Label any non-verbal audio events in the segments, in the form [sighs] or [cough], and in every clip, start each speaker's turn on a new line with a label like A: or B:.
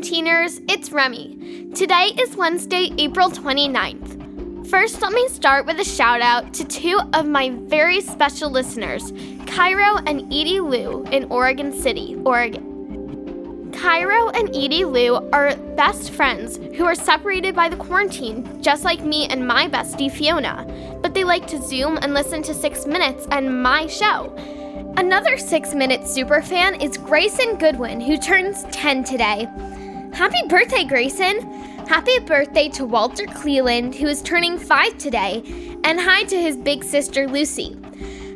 A: Quarantiners, it's Remy. Today is Wednesday, April 29th. First, let me start with a shout out to two of my very special listeners, Cairo and Edie Lou in Oregon City, Oregon. Cairo and Edie Lou are best friends who are separated by the quarantine, just like me and my bestie Fiona, but they like to Zoom and listen to Six Minutes and my show. Another six minute super fan is Grayson Goodwin, who turns 10 today. Happy birthday, Grayson! Happy birthday to Walter Cleland, who is turning 5 today, and hi to his big sister Lucy.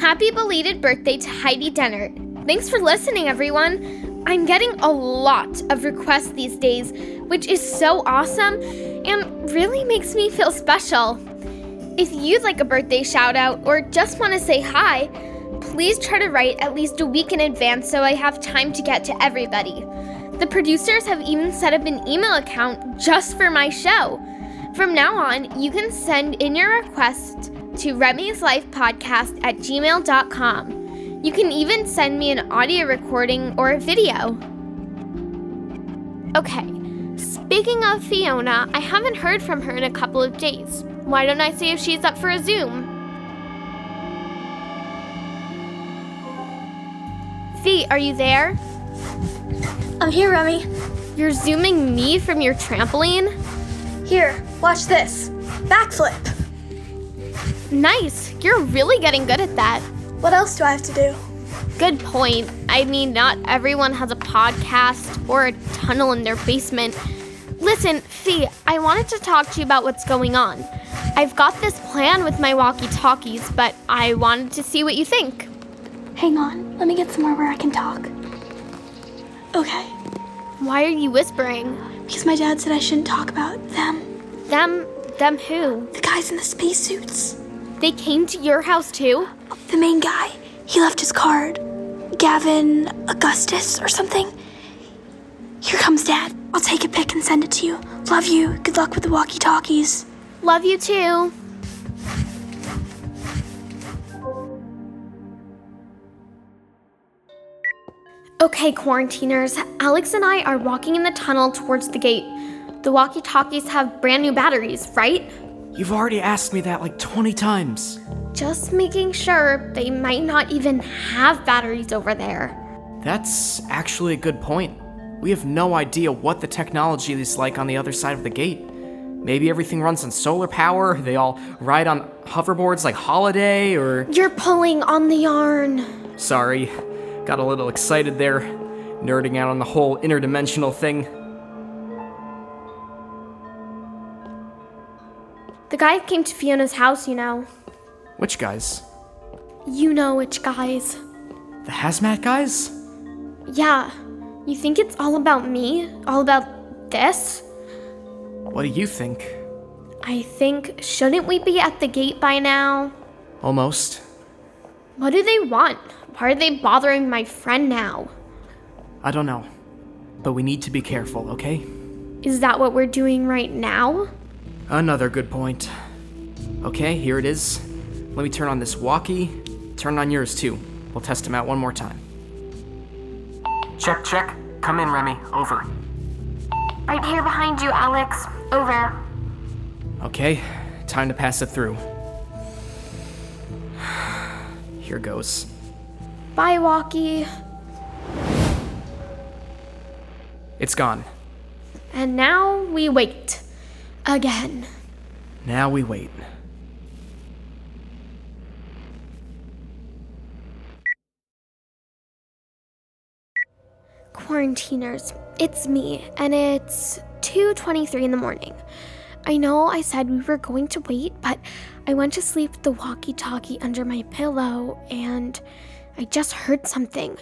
A: Happy belated birthday to Heidi Dennert. Thanks for listening, everyone. I'm getting a lot of requests these days, which is so awesome and really makes me feel special. If you'd like a birthday shout out or just want to say hi, please try to write at least a week in advance so I have time to get to everybody. The producers have even set up an email account just for my show. From now on, you can send in your request to Remy's Life Podcast at gmail.com. You can even send me an audio recording or a video. Okay, speaking of Fiona, I haven't heard from her in a couple of days. Why don't I see if she's up for a Zoom? Fee, are you there?
B: I'm here, Remy.
A: You're zooming me from your trampoline?
B: Here, watch this. Backflip.
A: Nice. You're really getting good at that.
B: What else do I have to do?
A: Good point. I mean, not everyone has a podcast or a tunnel in their basement. Listen, Fee, I wanted to talk to you about what's going on. I've got this plan with my walkie talkies, but I wanted to see what you think.
B: Hang on, let me get somewhere where I can talk. Okay,
A: Why are you whispering?
B: because my dad said I shouldn't talk about them.
A: Them, them who?
B: The guys in the spacesuits.
A: They came to your house too?
B: The main guy, he left his card. Gavin Augustus or something. Here comes dad. I'll take a pic and send it to you. Love you. Good luck with the walkie talkies.
A: Love you too. Okay, quarantiners, Alex and I are walking in the tunnel towards the gate. The walkie talkies have brand new batteries, right?
C: You've already asked me that like 20 times.
A: Just making sure they might not even have batteries over there.
C: That's actually a good point. We have no idea what the technology is like on the other side of the gate. Maybe everything runs on solar power, they all ride on hoverboards like Holiday, or.
A: You're pulling on the yarn.
C: Sorry, got a little excited there, nerding out on the whole interdimensional thing.
A: The guy came to Fiona's house, you know.
C: Which guys?
A: You know which guys.
C: The hazmat guys?
A: Yeah. You think it's all about me? All about this?
C: What do you think?
A: I think, shouldn't we be at the gate by now?
C: Almost.
A: What do they want? Why are they bothering my friend now?
C: I don't know. But we need to be careful, okay?
A: Is that what we're doing right now?
C: Another good point. Okay, here it is. Let me turn on this walkie. Turn on yours too. We'll test them out one more time. Check, check. Come in, Remy. Over.
A: Right here behind you, Alex. Over.
C: Okay, time to pass it through. [sighs] Here goes.
A: Bye, walkie.
C: It's gone.
A: And now we wait. Again.
C: Now we wait.
A: Quarantiners, it's me, and it's 2:23 in the morning. I know I said we were going to wait, but I went to sleep with the walkie-talkie under my pillow and I just heard something.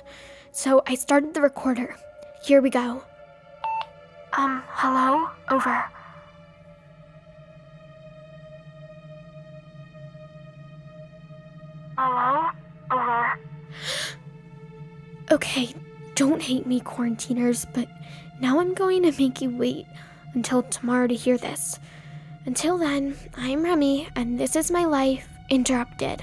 A: So I started the recorder. Here we go.
B: Um, hello? Over. Hello? Over.
A: Okay, don't hate me, quarantiners, but now I'm going to make you wait until tomorrow to hear this. Until then, I'm Remy, and this is my life interrupted.